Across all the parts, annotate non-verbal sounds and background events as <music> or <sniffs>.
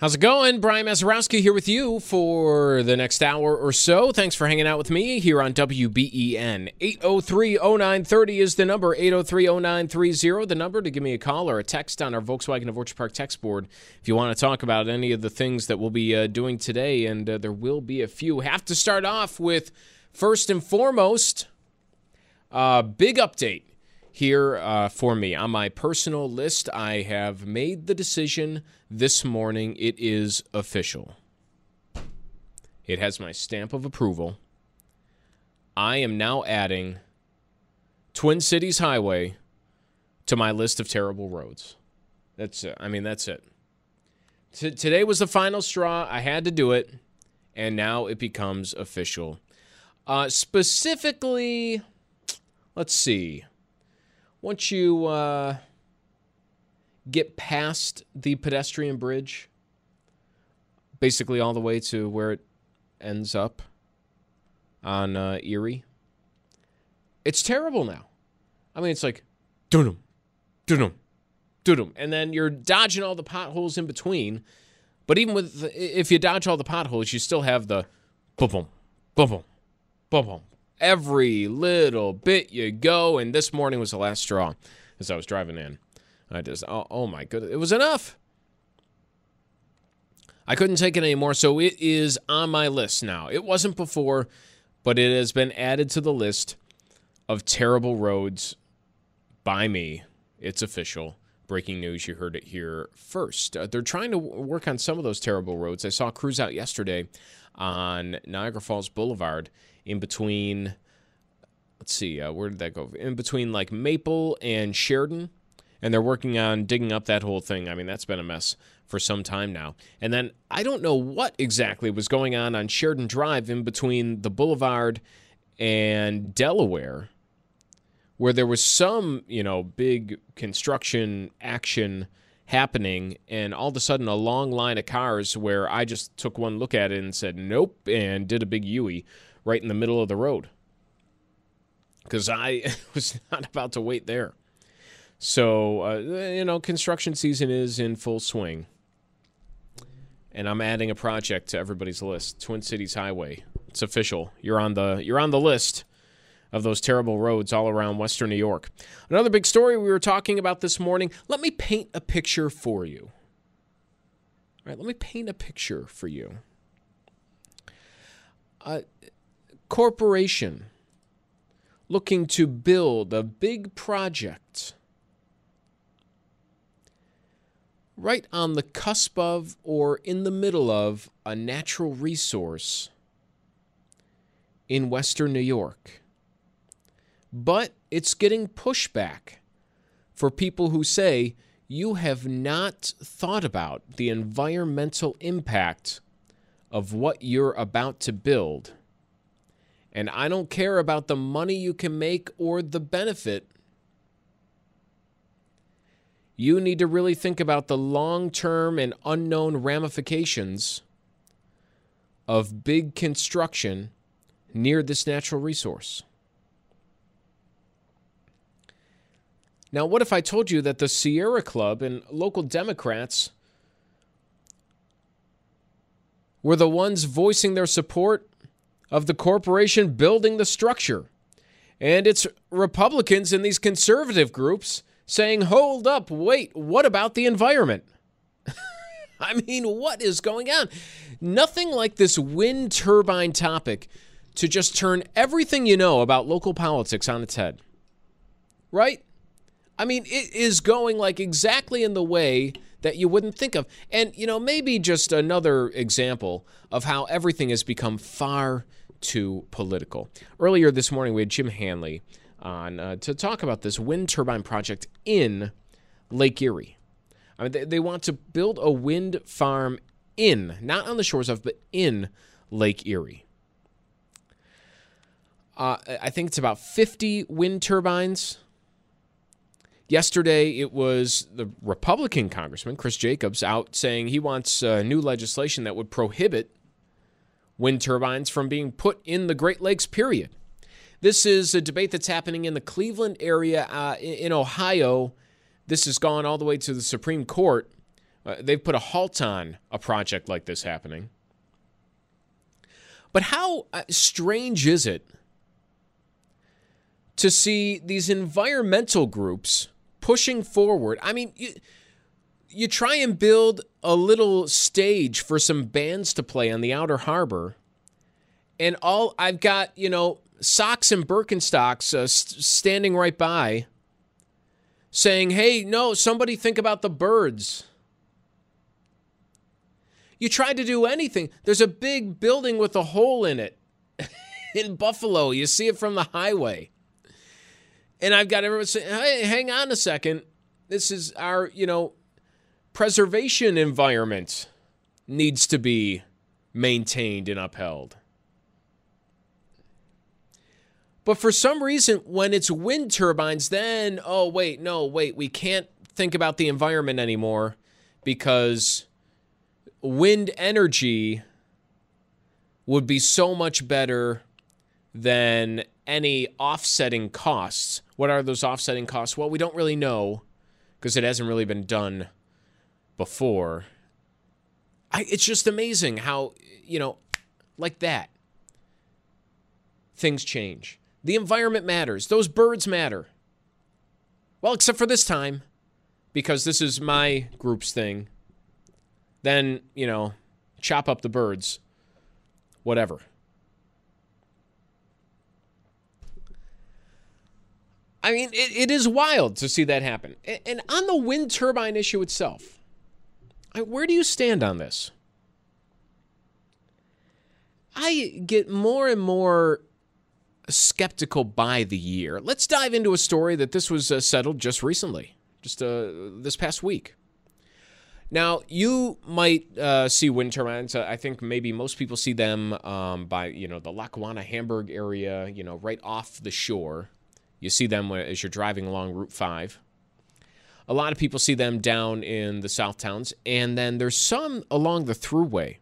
How's it going? Brian Mazarowski here with you for the next hour or so. Thanks for hanging out with me here on WBEN. 803-0930 is the number, 803-0930, the number to give me a call or a text on our Volkswagen of Orchard Park text board if you want to talk about any of the things that we'll be uh, doing today, and uh, there will be a few. Have to start off with, first and foremost, uh, big update here uh, for me on my personal list. I have made the decision this morning. It is official. It has my stamp of approval. I am now adding Twin Cities Highway to my list of terrible roads. That's it. I mean, that's it. T- today was the final straw. I had to do it, and now it becomes official. Uh, specifically, let's see once you uh, get past the pedestrian bridge, basically all the way to where it ends up on uh, Erie, it's terrible now. I mean, it's like, doo doo doo and then you're dodging all the potholes in between. But even with, if you dodge all the potholes, you still have the boom, boom, boom, boom, boom, every little bit you go. And this morning was the last straw as I was driving in. I just, oh, oh my goodness, it was enough. I couldn't take it anymore, so it is on my list now. It wasn't before, but it has been added to the list of terrible roads by me. It's official. Breaking news, you heard it here first. Uh, they're trying to work on some of those terrible roads. I saw crews out yesterday on Niagara Falls Boulevard in between. Let's see, uh, where did that go? In between like Maple and Sheridan, and they're working on digging up that whole thing. I mean, that's been a mess for some time now. And then I don't know what exactly was going on on Sheridan Drive in between the Boulevard and Delaware, where there was some, you know, big construction action happening, and all of a sudden a long line of cars where I just took one look at it and said nope, and did a big Yui right in the middle of the road because I <laughs> was not about to wait there. So, uh, you know, construction season is in full swing. And I'm adding a project to everybody's list. Twin Cities Highway. It's official. You're on the you're on the list of those terrible roads all around western New York. Another big story we were talking about this morning. Let me paint a picture for you. All right, let me paint a picture for you. Uh, corporation looking to build a big project right on the cusp of or in the middle of a natural resource in Western New York. But it's getting pushback for people who say you have not thought about the environmental impact of what you're about to build and I don't care about the money you can make or the benefit. You need to really think about the long term and unknown ramifications of big construction near this natural resource. Now, what if I told you that the Sierra Club and local Democrats were the ones voicing their support of the corporation building the structure. And it's Republicans in these conservative groups saying, hold up, wait, what about the environment? <laughs> I mean, what is going on? Nothing like this wind turbine topic to just turn everything you know about local politics on its head. Right? I mean, it is going like exactly in the way that you wouldn't think of. And, you know, maybe just another example of how everything has become far too political. Earlier this morning, we had Jim Hanley on uh, to talk about this wind turbine project in Lake Erie. I mean, they, they want to build a wind farm in, not on the shores of, but in Lake Erie. Uh, I think it's about 50 wind turbines. Yesterday, it was the Republican Congressman, Chris Jacobs, out saying he wants uh, new legislation that would prohibit wind turbines from being put in the Great Lakes, period. This is a debate that's happening in the Cleveland area uh, in Ohio. This has gone all the way to the Supreme Court. Uh, they've put a halt on a project like this happening. But how uh, strange is it to see these environmental groups pushing forward? I mean, you, try and build a little stage for some bands to play on the outer harbor, and all I've got, you know, socks and Birkenstocks uh, st- standing right by saying, hey, no, somebody think about the birds. You tried to do anything. There's a big building with a hole in it <laughs> in Buffalo. You see it from the highway. And I've got everyone saying, hey, hang on a second. This is our, you know, preservation environment needs to be maintained and upheld. But for some reason, when it's wind turbines, then, oh, wait, no, wait, we can't think about the environment anymore because wind energy would be so much better than any offsetting costs. What are those offsetting costs? Well, we don't really know because it hasn't really been done before. I, it's just amazing how, you know, like that, things change. The environment matters. Those birds matter. Well, except for this time, because this is my group's thing. Then, you know, chop up the birds. Whatever. I mean, it, it is wild to see that happen. And, and on the wind turbine issue itself, where do you stand on this? I get more and more skeptical by the year. Let's dive into a story that this was uh, settled just recently, just uh, this past week. Now, you might uh, see wind turbines. I think maybe most people see them um, by, you know, the Lackawanna, Hamburg area, you know, right off the shore. You see them as you're driving along Route 5. A lot of people see them down in the South Towns, and then there's some along the thruway.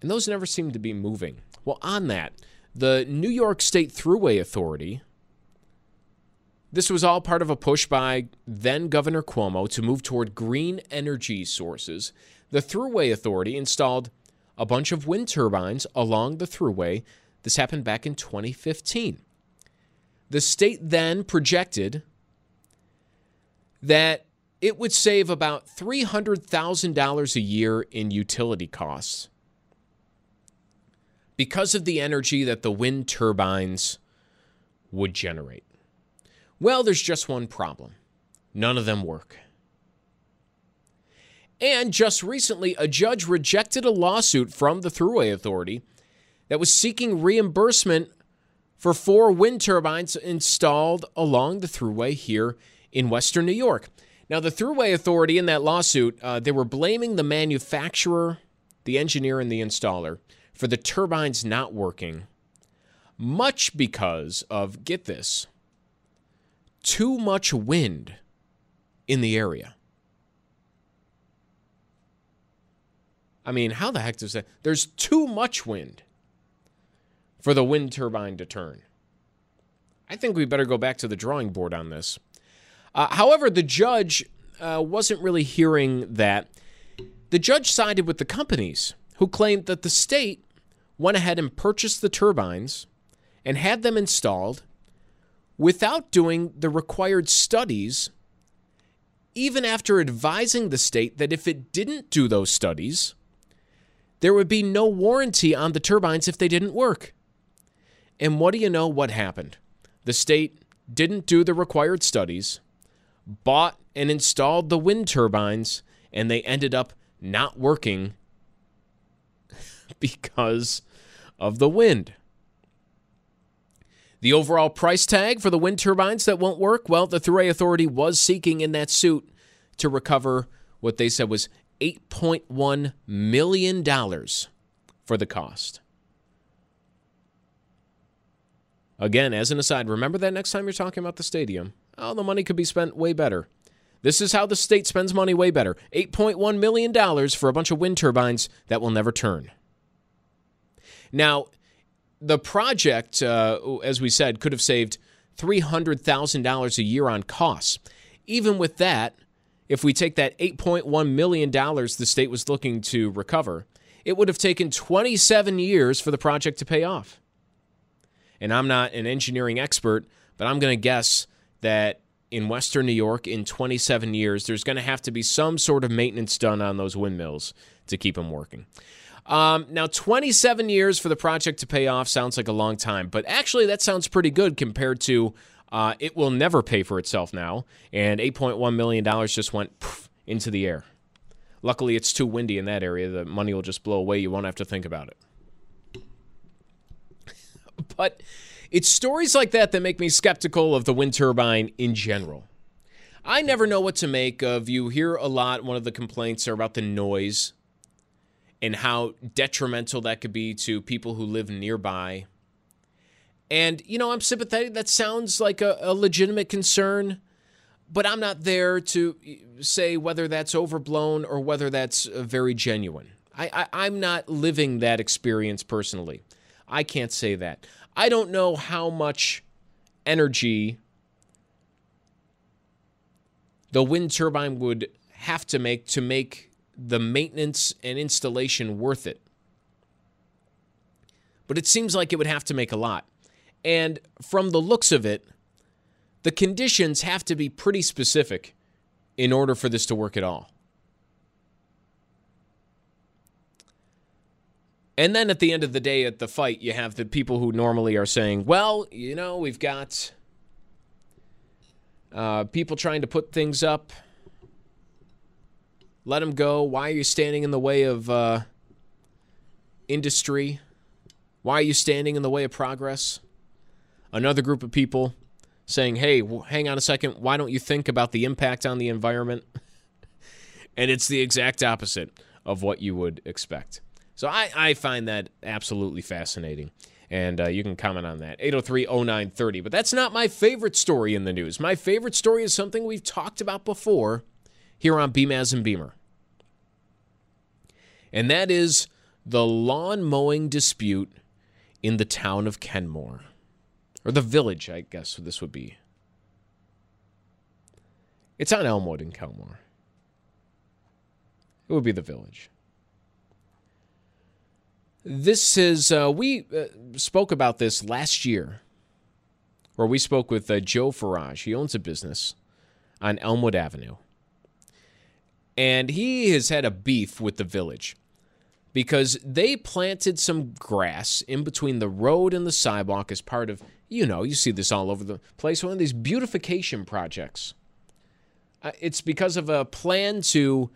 And those never seem to be moving. Well, on that, the New York State Thruway Authority. This was all part of a push by then Governor Cuomo to move toward green energy sources. The Thruway Authority installed a bunch of wind turbines along the thruway. This happened back in 2015. The state then projected that it would save about $300,000 a year in utility costs because of the energy that the wind turbines would generate. Well, there's just one problem none of them work. And just recently, a judge rejected a lawsuit from the Thruway Authority that was seeking reimbursement for four wind turbines installed along the Thruway here in Western New York. Now, the Thruway Authority in that lawsuit, uh, they were blaming the manufacturer, the engineer, and the installer for the turbines not working, much because of, get this, too much wind in the area. I mean, how the heck does that? There's too much wind for the wind turbine to turn. I think we better go back to the drawing board on this. Uh, however, the judge uh, wasn't really hearing that. The judge sided with the companies who claimed that the state went ahead and purchased the turbines and had them installed without doing the required studies, even after advising the state that if it didn't do those studies, there would be no warranty on the turbines if they didn't work. And what do you know what happened? The state didn't do the required studies, bought and installed the wind turbines, and they ended up not working <laughs> because of the wind. The overall price tag for the wind turbines that won't work, well, the Thruway Authority was seeking in that suit to recover what they said was $8.1 million for the cost. Again, as an aside, remember that next time you're talking about the stadium. Oh, the money could be spent way better. This is how the state spends money way better $8.1 million for a bunch of wind turbines that will never turn. Now, the project, uh, as we said, could have saved $300,000 a year on costs. Even with that, if we take that $8.1 million the state was looking to recover, it would have taken 27 years for the project to pay off. And I'm not an engineering expert, but I'm going to guess that in Western New York in 27 years, there's going to have to be some sort of maintenance done on those windmills to keep them working. Um, now, 27 years for the project to pay off sounds like a long time, but actually, that sounds pretty good compared to uh, it will never pay for itself now, and $8.1 million just went poof, into the air. Luckily, it's too windy in that area. The money will just blow away. You won't have to think about it. But it's stories like that that make me skeptical of the wind turbine in general. I never know what to make of. You hear a lot, one of the complaints are about the noise and how detrimental that could be to people who live nearby. And, you know, I'm sympathetic. That sounds like a, a legitimate concern, but I'm not there to say whether that's overblown or whether that's uh, very genuine. I, I, I'm not living that experience personally. I can't say that. I don't know how much energy the wind turbine would have to make to make the maintenance and installation worth it. But it seems like it would have to make a lot. And from the looks of it, the conditions have to be pretty specific in order for this to work at all. And then at the end of the day, at the fight, you have the people who normally are saying, well, you know, we've got uh, people trying to put things up let them go. Why are you standing in the way of uh, industry? Why are you standing in the way of progress? Another group of people saying, hey, hang on a second. Why don't you think about the impact on the environment? <laughs> and it's the exact opposite of what you would expect. So I, I find that absolutely fascinating. And uh, you can comment on that. 803 0930. But that's not my favorite story in the news. My favorite story is something we've talked about before here on Beamaz and Beamer. And that is the lawn mowing dispute in the town of Kenmore. Or the village, I guess this would be. It's on Elmwood in Kenmore. It would be the village. This is, uh, we uh, spoke about this last year, where we spoke with uh, Joe Farage. He owns a business on Elmwood Avenue and he has had a beef with the village because they planted some grass in between the road and the sidewalk as part of, you know, you see this all over the place, one of these beautification projects. Uh, it's because of a plan to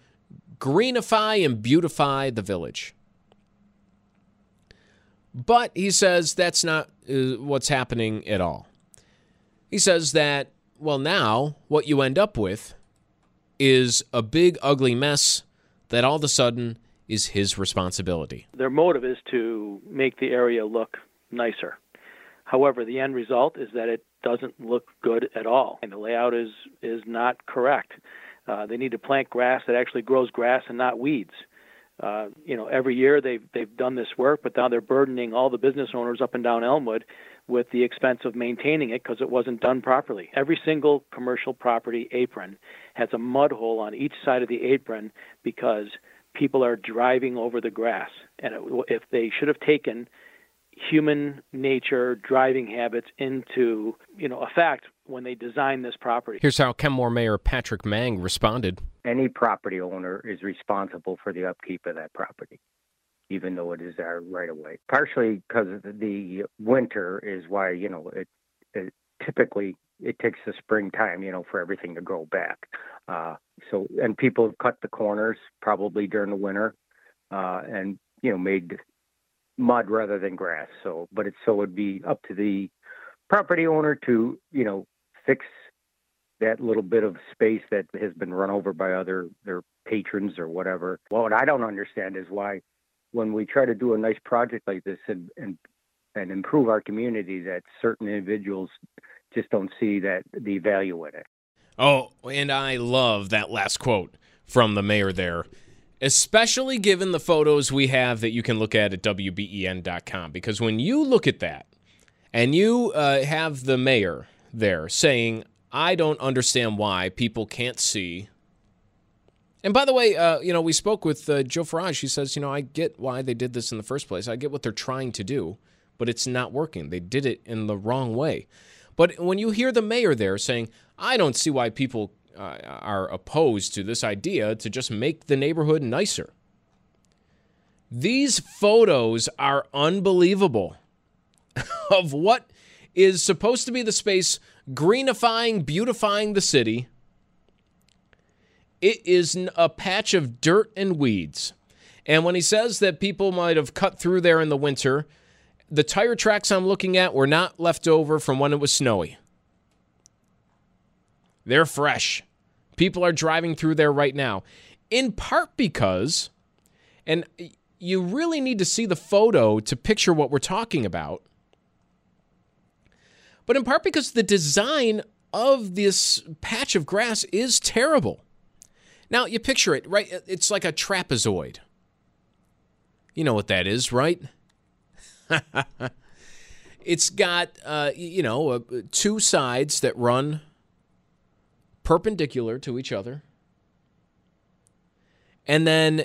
greenify and beautify the village. But he says that's not uh, what's happening at all. He says that, well, now what you end up with is a big, ugly mess that all of a sudden is his responsibility. Their motive is to make the area look nicer. However, the end result is that it doesn't look good at all, and the layout is is not correct. Uh, they need to plant grass that actually grows grass and not weeds. Uh, you know, every year they've they've done this work, but now they're burdening all the business owners up and down Elmwood with the expense of maintaining it because it wasn't done properly. Every single commercial property apron has a mud hole on each side of the apron because people are driving over the grass. And it, if they should have taken human nature driving habits into you know effect when they designed this property. Here's how Kenmore Mayor Patrick Mang responded. Any property owner is responsible for the upkeep of that property even though it is our right of way. Partially because the winter is why you know it, it typically it takes the springtime, you know, for everything to grow back. Uh, so and people cut the corners probably during the winter, uh, and you know made mud rather than grass. So, but it's so it'd be up to the property owner to you know fix that little bit of space that has been run over by other their patrons or whatever. Well, what I don't understand is why when we try to do a nice project like this and and, and improve our community that certain individuals just don't see that the value in it. Oh, and I love that last quote from the mayor there, especially given the photos we have that you can look at at WBEN.com. Because when you look at that and you uh, have the mayor there saying, I don't understand why people can't see. And by the way, uh, you know, we spoke with uh, Joe Farage. He says, you know, I get why they did this in the first place. I get what they're trying to do, but it's not working. They did it in the wrong way. But when you hear the mayor there saying, I don't see why people uh, are opposed to this idea to just make the neighborhood nicer. These photos are unbelievable <laughs> of what is supposed to be the space greenifying, beautifying the city. It is a patch of dirt and weeds. And when he says that people might have cut through there in the winter, the tire tracks I'm looking at were not left over from when it was snowy. They're fresh. People are driving through there right now, in part because, and you really need to see the photo to picture what we're talking about, but in part because the design of this patch of grass is terrible. Now, you picture it, right? It's like a trapezoid. You know what that is, right? <laughs> it's got, uh, you know, uh, two sides that run perpendicular to each other. And then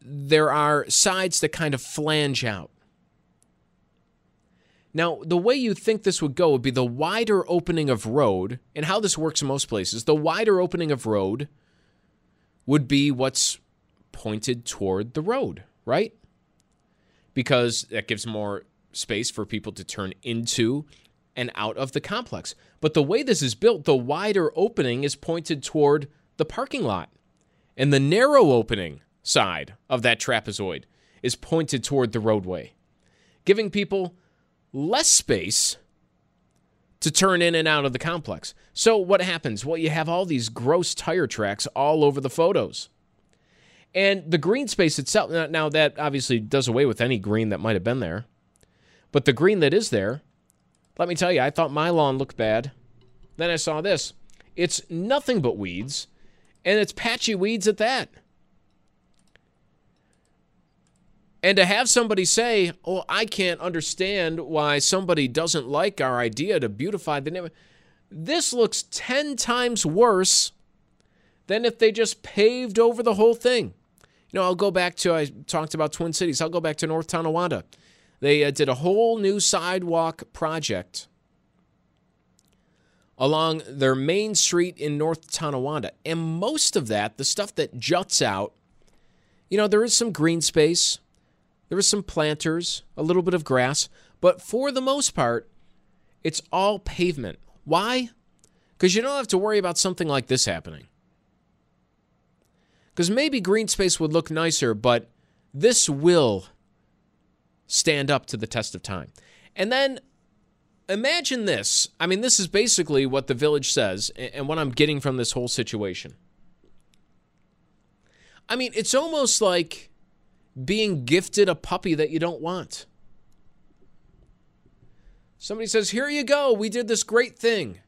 there are sides that kind of flange out. Now, the way you think this would go would be the wider opening of road, and how this works in most places, the wider opening of road would be what's pointed toward the road, right? Because that gives more space for people to turn into and out of the complex. But the way this is built, the wider opening is pointed toward the parking lot. And the narrow opening side of that trapezoid is pointed toward the roadway, giving people less space to turn in and out of the complex. So what happens? Well, you have all these gross tire tracks all over the photos. And the green space itself, now that obviously does away with any green that might have been there. But the green that is there let me tell you, I thought my lawn looked bad. Then I saw this. It's nothing but weeds, and it's patchy weeds at that. And to have somebody say, "Oh, I can't understand why somebody doesn't like our idea to beautify the neighborhood," this looks ten times worse than if they just paved over the whole thing. You know, I'll go back to I talked about Twin Cities. I'll go back to North Tonawanda. They uh, did a whole new sidewalk project along their main street in North Tonawanda. And most of that, the stuff that juts out, you know, there is some green space, there is some planters, a little bit of grass, but for the most part, it's all pavement. Why? Because you don't have to worry about something like this happening. Because maybe green space would look nicer, but this will stand up to the test of time. And then imagine this. I mean, this is basically what the village says and what I'm getting from this whole situation. I mean, it's almost like being gifted a puppy that you don't want. Somebody says, Here you go. We did this great thing.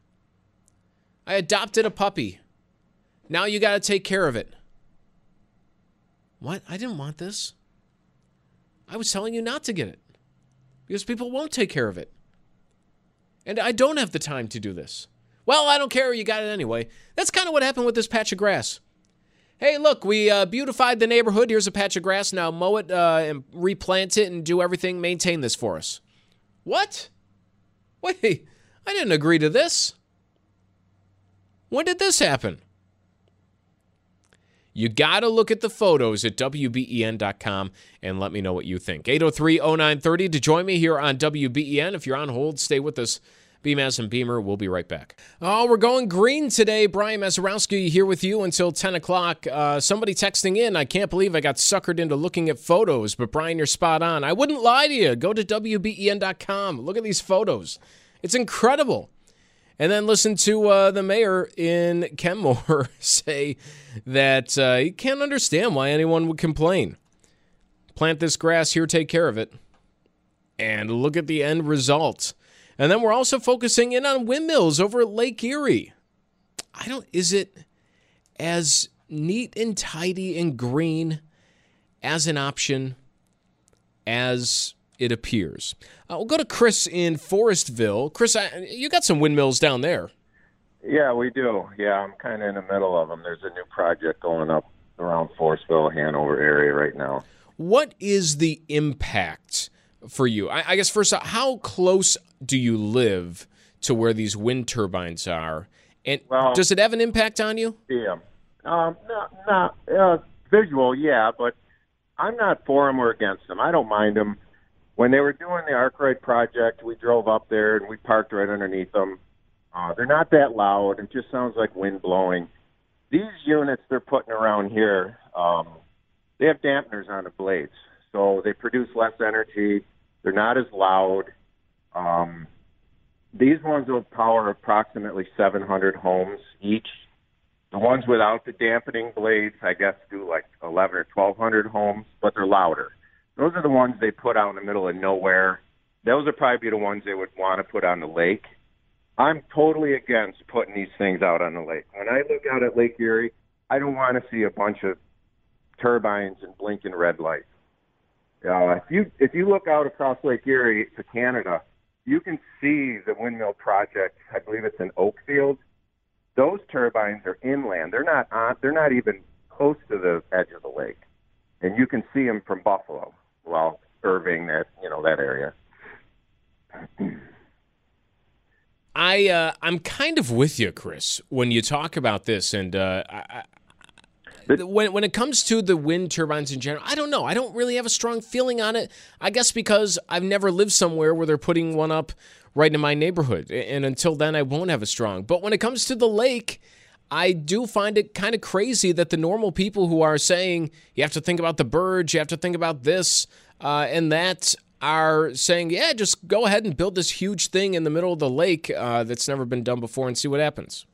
I adopted a puppy. Now you got to take care of it. What? I didn't want this. I was telling you not to get it because people won't take care of it. And I don't have the time to do this. Well, I don't care. You got it anyway. That's kind of what happened with this patch of grass. Hey, look, we uh, beautified the neighborhood. Here's a patch of grass. Now mow it uh, and replant it and do everything. Maintain this for us. What? Wait, I didn't agree to this. When did this happen? You got to look at the photos at WBEN.com and let me know what you think. 803 0930 to join me here on WBEN. If you're on hold, stay with us. Beamaz and Beamer, we'll be right back. Oh, we're going green today. Brian Mazarowski here with you until 10 o'clock. Uh, somebody texting in, I can't believe I got suckered into looking at photos, but Brian, you're spot on. I wouldn't lie to you. Go to WBEN.com. Look at these photos. It's incredible. And then listen to uh, the mayor in Kenmore <laughs> say that uh, he can't understand why anyone would complain. Plant this grass here, take care of it. And look at the end result. And then we're also focusing in on windmills over at Lake Erie. I don't, is it as neat and tidy and green as an option as it appears. Uh, we'll go to Chris in Forestville. Chris, I, you got some windmills down there. Yeah, we do. Yeah, I'm kind of in the middle of them. There's a new project going up around Forestville, Hanover area right now. What is the impact for you? I, I guess first, how close do you live to where these wind turbines are? And well, does it have an impact on you? Yeah, um, not not uh, visual, yeah, but I'm not for them or against them. I don't mind them when they were doing the Arkwright project, we drove up there and we parked right underneath them. Uh, they're not that loud. It just sounds like wind blowing. These units they're putting around here, um, they have dampeners on the blades, so they produce less energy. They're not as loud. Um, these ones will power approximately 700 homes each. The ones without the dampening blades, I guess, do like 11 or 1200 homes, but they're louder. Those are the ones they put out in the middle of nowhere. Those are probably the ones they would want to put on the lake. I'm totally against putting these things out on the lake. When I look out at Lake Erie, I don't want to see a bunch of turbines and blinking red lights. Uh, if you if you look out across Lake Erie to Canada, you can see the windmill project. I believe it's in Oakfield. Those turbines are inland. They're not on. They're not even close to the edge of the lake, and you can see them from Buffalo well, Irving, that you know that area. I uh, I'm kind of with you, Chris, when you talk about this, and uh, I, When when it comes to the wind turbines in general, I don't know. I don't really have a strong feeling on it. I guess because I've never lived somewhere where they're putting one up right in my neighborhood, and until then, I won't have a strong. But when it comes to the lake. I do find it kind of crazy that the normal people who are saying you have to think about the birds, you have to think about this uh, and that, are saying, yeah, just go ahead and build this huge thing in the middle of the lake uh, that's never been done before and see what happens.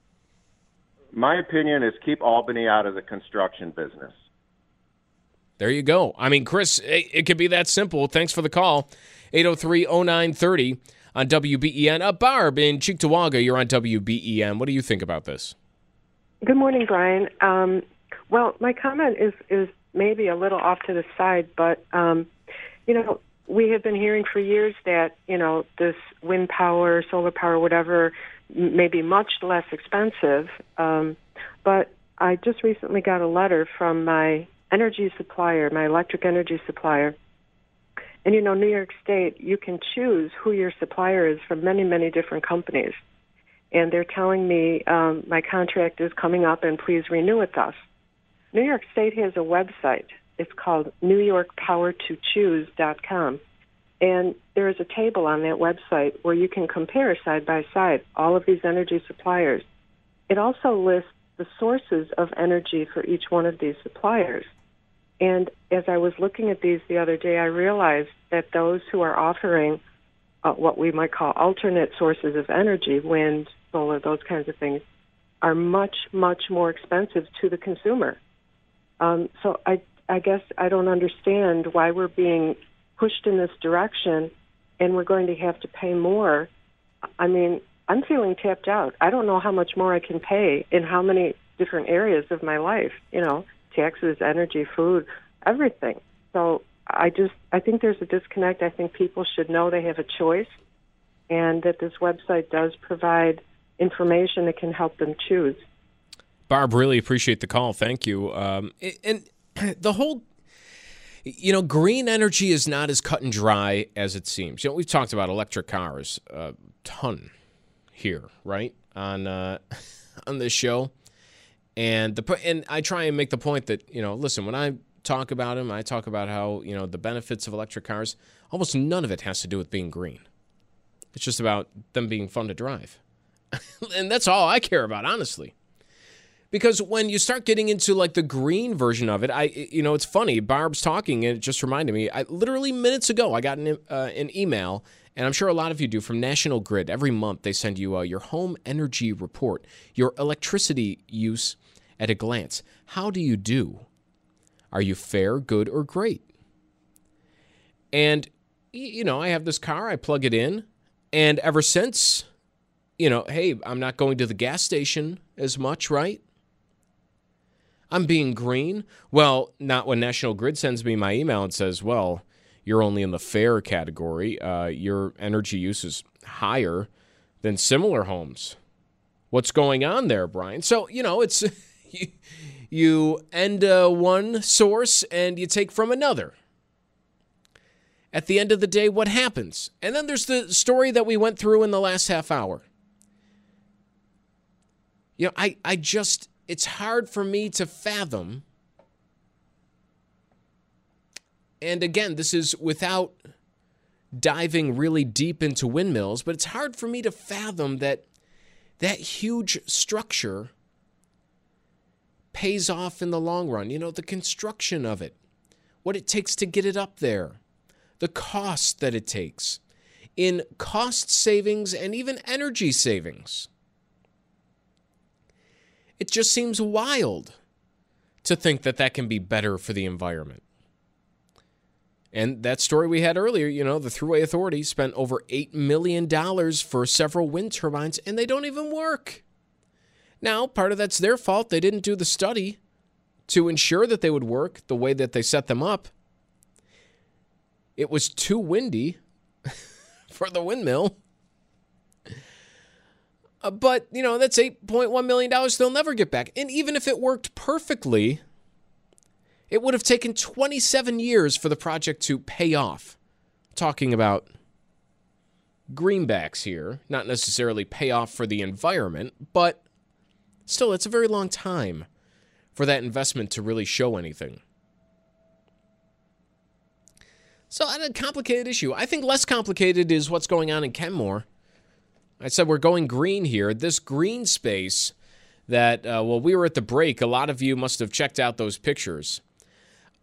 My opinion is keep Albany out of the construction business. There you go. I mean, Chris, it, it could be that simple. Thanks for the call. 803 0930 on WBEN. Uh, Barb in Cheektowaga, you're on WBEN. What do you think about this? Good morning, Brian. Um, well, my comment is is maybe a little off to the side, but um, you know, we have been hearing for years that you know this wind power, solar power, whatever, may be much less expensive. Um, but I just recently got a letter from my energy supplier, my electric energy supplier. And you know, New York State, you can choose who your supplier is from many, many different companies and they're telling me um, my contract is coming up and please renew with us. New York State has a website. It's called NewYorkPowerToChoose.com. And there is a table on that website where you can compare side by side all of these energy suppliers. It also lists the sources of energy for each one of these suppliers. And as I was looking at these the other day, I realized that those who are offering uh, what we might call alternate sources of energy, wind, solar, those kinds of things, are much, much more expensive to the consumer. Um, so I, I guess I don't understand why we're being pushed in this direction and we're going to have to pay more. I mean, I'm feeling tapped out. I don't know how much more I can pay in how many different areas of my life, you know, taxes, energy, food, everything. So I just I think there's a disconnect. I think people should know they have a choice and that this website does provide information that can help them choose. Barb, really appreciate the call. Thank you. Um, and <clears throat> the whole, you know, green energy is not as cut and dry as it seems. You know, we've talked about electric cars a ton here, right on uh, <laughs> on this show, and the and I try and make the point that you know, listen, when I talk about them, I talk about how you know the benefits of electric cars. Almost none of it has to do with being green. It's just about them being fun to drive. <laughs> and that's all I care about, honestly. Because when you start getting into like the green version of it, I you know it's funny. Barb's talking, and it just reminded me. I literally minutes ago, I got an uh, an email, and I'm sure a lot of you do from National Grid. Every month, they send you uh, your home energy report, your electricity use at a glance. How do you do? Are you fair, good, or great? And you know, I have this car. I plug it in, and ever since, you know, hey, I'm not going to the gas station as much, right? I'm being green. Well, not when National Grid sends me my email and says, well, you're only in the fair category. Uh, your energy use is higher than similar homes. What's going on there, Brian? So, you know, it's <laughs> you, you end uh, one source and you take from another. At the end of the day, what happens? And then there's the story that we went through in the last half hour. You know, I, I just it's hard for me to fathom. And again, this is without diving really deep into windmills, but it's hard for me to fathom that that huge structure pays off in the long run. You know, the construction of it, what it takes to get it up there, the cost that it takes in cost savings and even energy savings. It just seems wild to think that that can be better for the environment. And that story we had earlier, you know, the Thruway Authority spent over $8 million for several wind turbines and they don't even work. Now, part of that's their fault. They didn't do the study to ensure that they would work the way that they set them up. It was too windy <laughs> for the windmill. Uh, but, you know, that's $8.1 million they'll never get back. And even if it worked perfectly, it would have taken 27 years for the project to pay off. Talking about greenbacks here, not necessarily pay off for the environment, but still, it's a very long time for that investment to really show anything. So, a complicated issue. I think less complicated is what's going on in Kenmore. I said we're going green here. This green space that, uh, well, we were at the break. A lot of you must have checked out those pictures.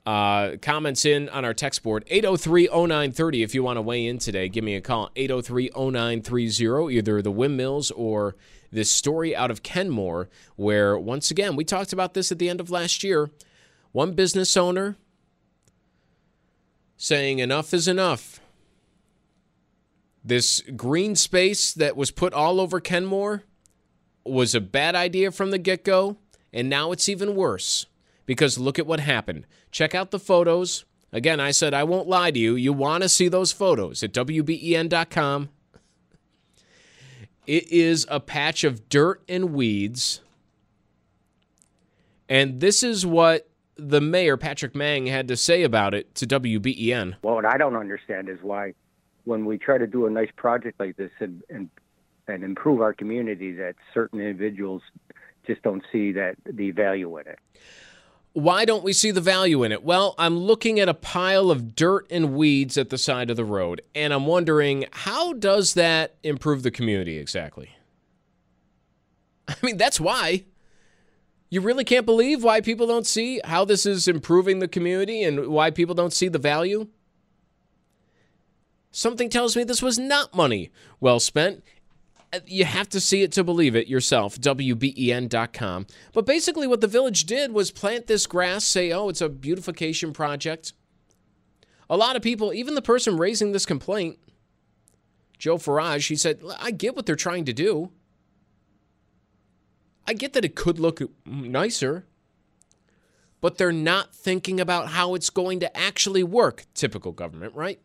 Uh, comments in on our text board 803 0930 if you want to weigh in today. Give me a call 803 0930, either the windmills or this story out of Kenmore, where once again, we talked about this at the end of last year. One business owner saying enough is enough. This green space that was put all over Kenmore was a bad idea from the get go, and now it's even worse because look at what happened. Check out the photos. Again, I said I won't lie to you. You want to see those photos at WBEN.com. It is a patch of dirt and weeds. And this is what the mayor, Patrick Mang, had to say about it to WBEN. Well, what I don't understand is why when we try to do a nice project like this and and, and improve our community, that certain individuals just don't see that the value in it. Why don't we see the value in it? Well, I'm looking at a pile of dirt and weeds at the side of the road, and I'm wondering how does that improve the community exactly? <laughs> I mean, that's why. You really can't believe why people don't see how this is improving the community and why people don't see the value? Something tells me this was not money well spent. Uh, you have to see it to believe it yourself, WBEN.com. But basically, what the village did was plant this grass, say, oh, it's a beautification project. A lot of people, even the person raising this complaint, Joe Farage, he said, I get what they're trying to do. I get that it could look nicer, but they're not thinking about how it's going to actually work. Typical government, right?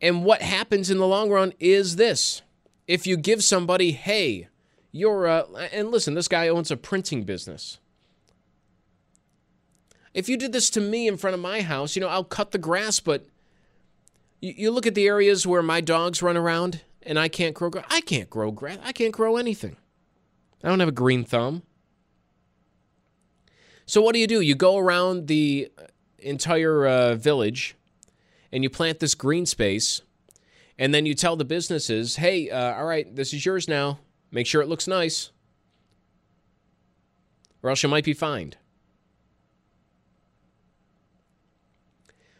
And what happens in the long run is this. If you give somebody, hey, you're a, and listen, this guy owns a printing business. If you did this to me in front of my house, you know, I'll cut the grass, but you, you look at the areas where my dogs run around and I can't grow grass. I can't grow grass. I can't grow anything. I don't have a green thumb. So what do you do? You go around the entire uh, village and you plant this green space, and then you tell the businesses, hey, uh, all right, this is yours now. Make sure it looks nice. or else you might be fined.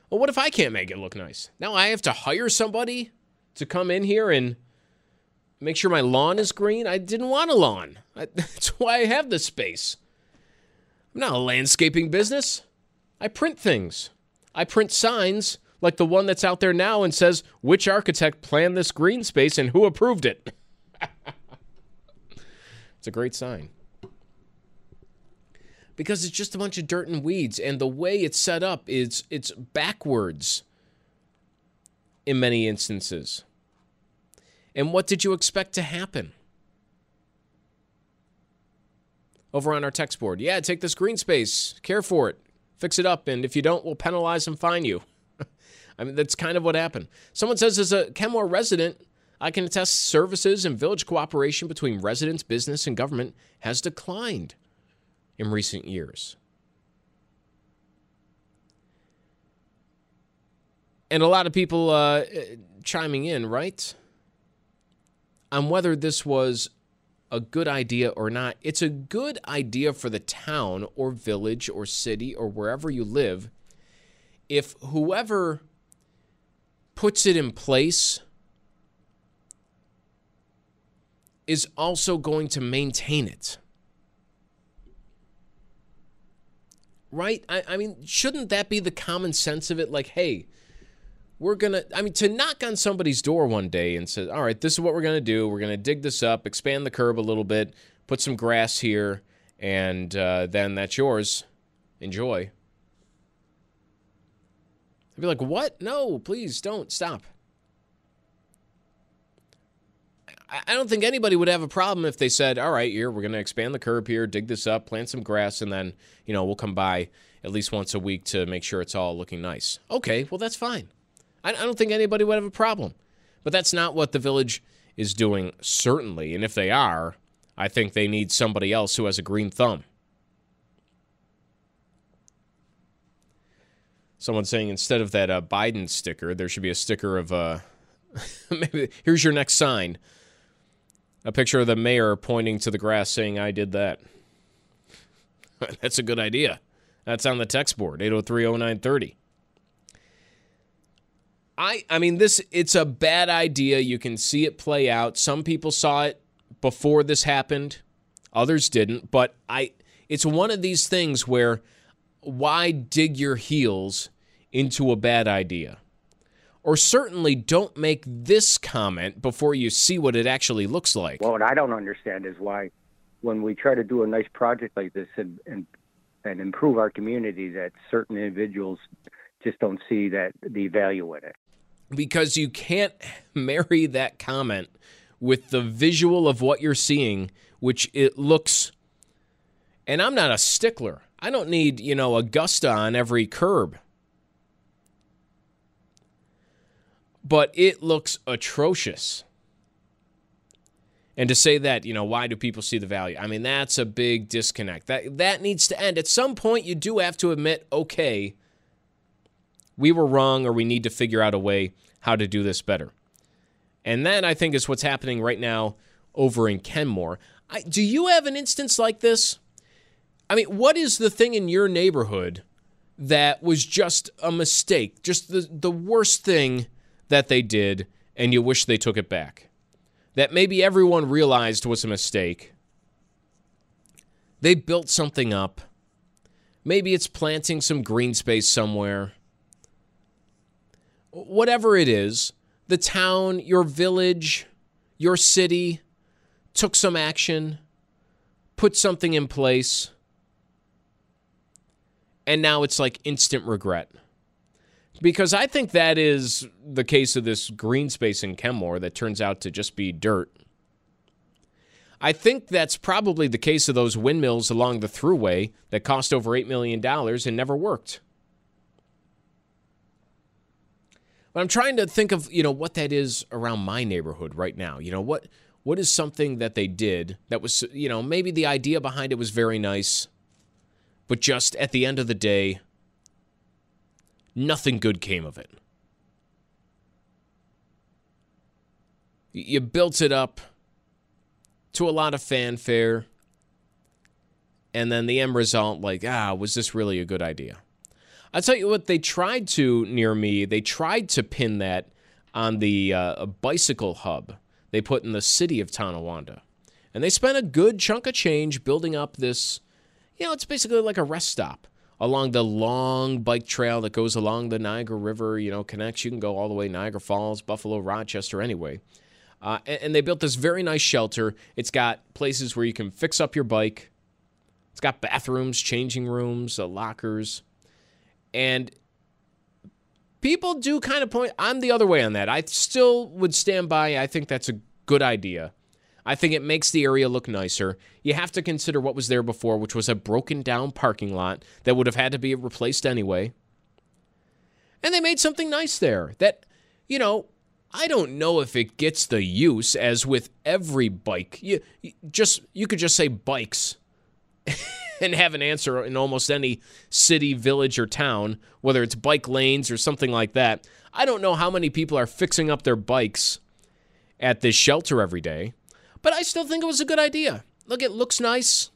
Well, what if I can't make it look nice? Now I have to hire somebody to come in here and make sure my lawn is green. I didn't want a lawn. I, <laughs> that's why I have this space. I'm not a landscaping business. I print things. I print signs like the one that's out there now and says which architect planned this green space and who approved it. <laughs> it's a great sign. Because it's just a bunch of dirt and weeds and the way it's set up is it's backwards in many instances. And what did you expect to happen? Over on our text board. Yeah, take this green space, care for it, fix it up, and if you don't, we'll penalize and fine you. I mean, that's kind of what happened. Someone says, as a Kenmore resident, I can attest services and village cooperation between residents, business, and government has declined in recent years. And a lot of people uh, chiming in, right? On whether this was a good idea or not. It's a good idea for the town or village or city or wherever you live if whoever puts it in place is also going to maintain it. Right? I, I, mean, shouldn't that be the common sense of it? Like, hey, we're to, I mean, to knock on somebody's door one day and say, all right, this is what we're to do. We're to dig this up, expand the curb a little bit, put some grass here, and uh, then that's yours. Enjoy. I'd be like, what? No, please don't stop. I don't think anybody would have a problem if they said, all right, here, we're going to expand the curb here, dig this up, plant some grass, and then, you know, we'll come by at least once a week to make sure it's all looking nice. Okay, well, that's fine. I don't think anybody would have a problem. But that's not what the village is doing, certainly. And if they are, I think they need somebody else who has a green thumb. Someone saying instead of that uh, Biden sticker, there should be a sticker of uh, <laughs> maybe here's your next sign. A picture of the mayor pointing to the grass saying, I did that. <laughs> That's a good idea. That's on the text board, 8030930. I I mean this it's a bad idea. You can see it play out. Some people saw it before this happened. Others didn't, but I it's one of these things where why dig your heels into a bad idea? Or certainly don't make this comment before you see what it actually looks like. Well, what I don't understand is why, when we try to do a nice project like this and, and, and improve our community, that certain individuals just don't see that the value in it. Because you can't <laughs> marry that comment with the visual of what you're seeing, which it looks. And I'm not a stickler. I don't need, you know, Augusta on every curb. But it looks atrocious. And to say that, you know, why do people see the value? I mean, that's a big disconnect. That that needs to end. At some point you do have to admit, okay, we were wrong or we need to figure out a way how to do this better. And that I think is what's happening right now over in Kenmore. I, do you have an instance like this? I mean, what is the thing in your neighborhood that was just a mistake, just the, the worst thing that they did, and you wish they took it back? That maybe everyone realized was a mistake. They built something up. Maybe it's planting some green space somewhere. Whatever it is, the town, your village, your city took some action, put something in place and now it's like instant regret. Because I think that is the case of this green space in Kenmore that turns out to just be dirt. I think that's probably the case of those windmills along the thruway that cost over $8 million and never worked. But I'm trying to think of, you know, what that is around my neighborhood right now. You know, what what is something that they did that was, you know, maybe the idea behind it was very nice but just at the end of the day, nothing good came of it. You built it up to a lot of fanfare, and then the end result, like, ah, was this really a good idea? I'll tell you what, they tried to near me, they tried to pin that on the uh, bicycle hub they put in the city of Tonawanda. And they spent a good chunk of change building up this, you know, it's basically like a rest stop along the long bike trail that goes along the Niagara River, you know, connects. You can go all the way Niagara Falls, Buffalo, Rochester, anyway. Uh, and, and they built this very nice shelter. It's got places where you can fix up your bike. It's got bathrooms, changing rooms, uh, lockers. And people do kind of point, I'm the other way on that. I still would stand by. I think that's a good idea. I think it makes the area look nicer. You have to consider what was there before, which was a broken down parking lot that would have had to be replaced anyway. And they made something nice there that, you know, I don't know if it gets the use as with every bike. You, you just you could just say bikes <laughs> and have an answer in almost any city, village or town, whether it's bike lanes or something like that. I don't know how many people are fixing up their bikes at this shelter every day. But I still think it was a good idea. Look, it looks nice.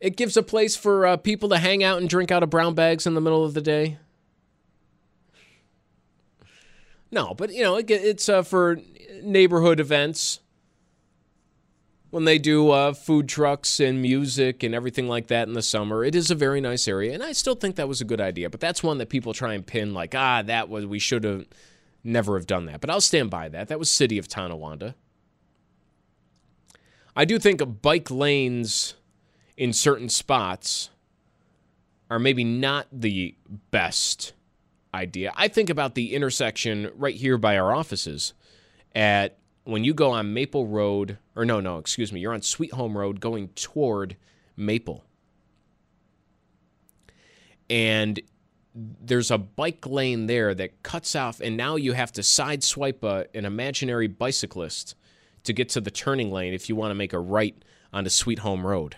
It gives a place for uh, people to hang out and drink out of brown bags in the middle of the day. No, but you know, it, it's uh, for neighborhood events when they do uh, food trucks and music and everything like that in the summer. It is a very nice area, and I still think that was a good idea. But that's one that people try and pin like, ah, that was we should have never have done that. But I'll stand by that. That was City of Tonawanda. I do think bike lanes in certain spots are maybe not the best idea. I think about the intersection right here by our offices at when you go on Maple Road, or no, no, excuse me, you're on Sweet Home Road going toward Maple. And there's a bike lane there that cuts off, and now you have to sideswipe a, an imaginary bicyclist to get to the turning lane if you want to make a right onto Sweet Home Road.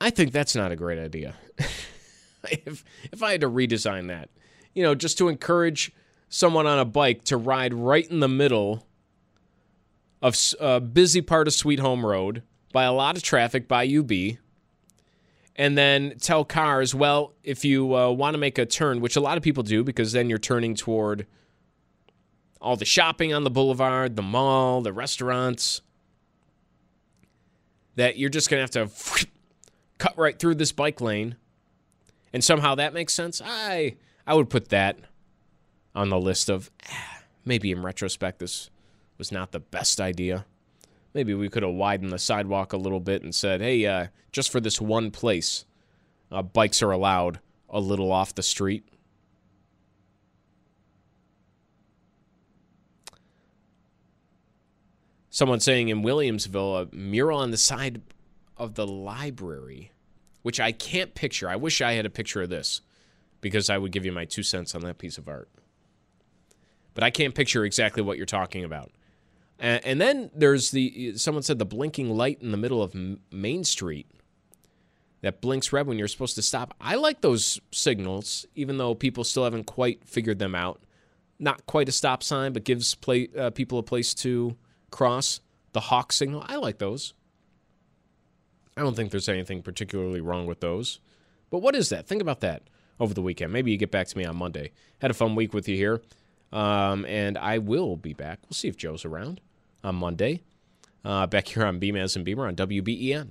I think that's not a great idea. <laughs> if if I had to redesign that, you know, just to encourage someone on a bike to ride right in the middle of a busy part of Sweet Home Road by a lot of traffic by UB, and then tell cars, well, if you uh, want to make a turn, which a lot of people do because then you're turning toward all the shopping on the boulevard, the mall, the restaurants, that you're just going to have to <sniffs> cut right through this bike lane. And somehow that makes sense. I I would put that on the list of ah, maybe in retrospect this was not the best idea. Maybe we could have widened the sidewalk a little bit and said, hey, uh, just for this one place, uh, bikes are allowed a little off the street. Someone saying in Williamsville, a mural on the side of the library, which I can't picture. I wish I had a picture of this because I would give you my two cents on that piece of art. But I can't picture exactly what you're talking about. And, then there's the someone said the blinking light in the middle of Main Street that blinks red when you're supposed to stop. I like those signals, even though people still haven't quite figured them out. Not quite a stop sign, but gives play, uh, people a place to cross. The hawk signal, I like those. I don't think there's anything particularly wrong with those. But what is that? Think about that over the weekend. Maybe you get back to me on Monday. Had a fun week with you here. Um, and I will be back. We'll see if Joe's around on Monday. Uh, back here on Beamaz and Beamer on WBEN.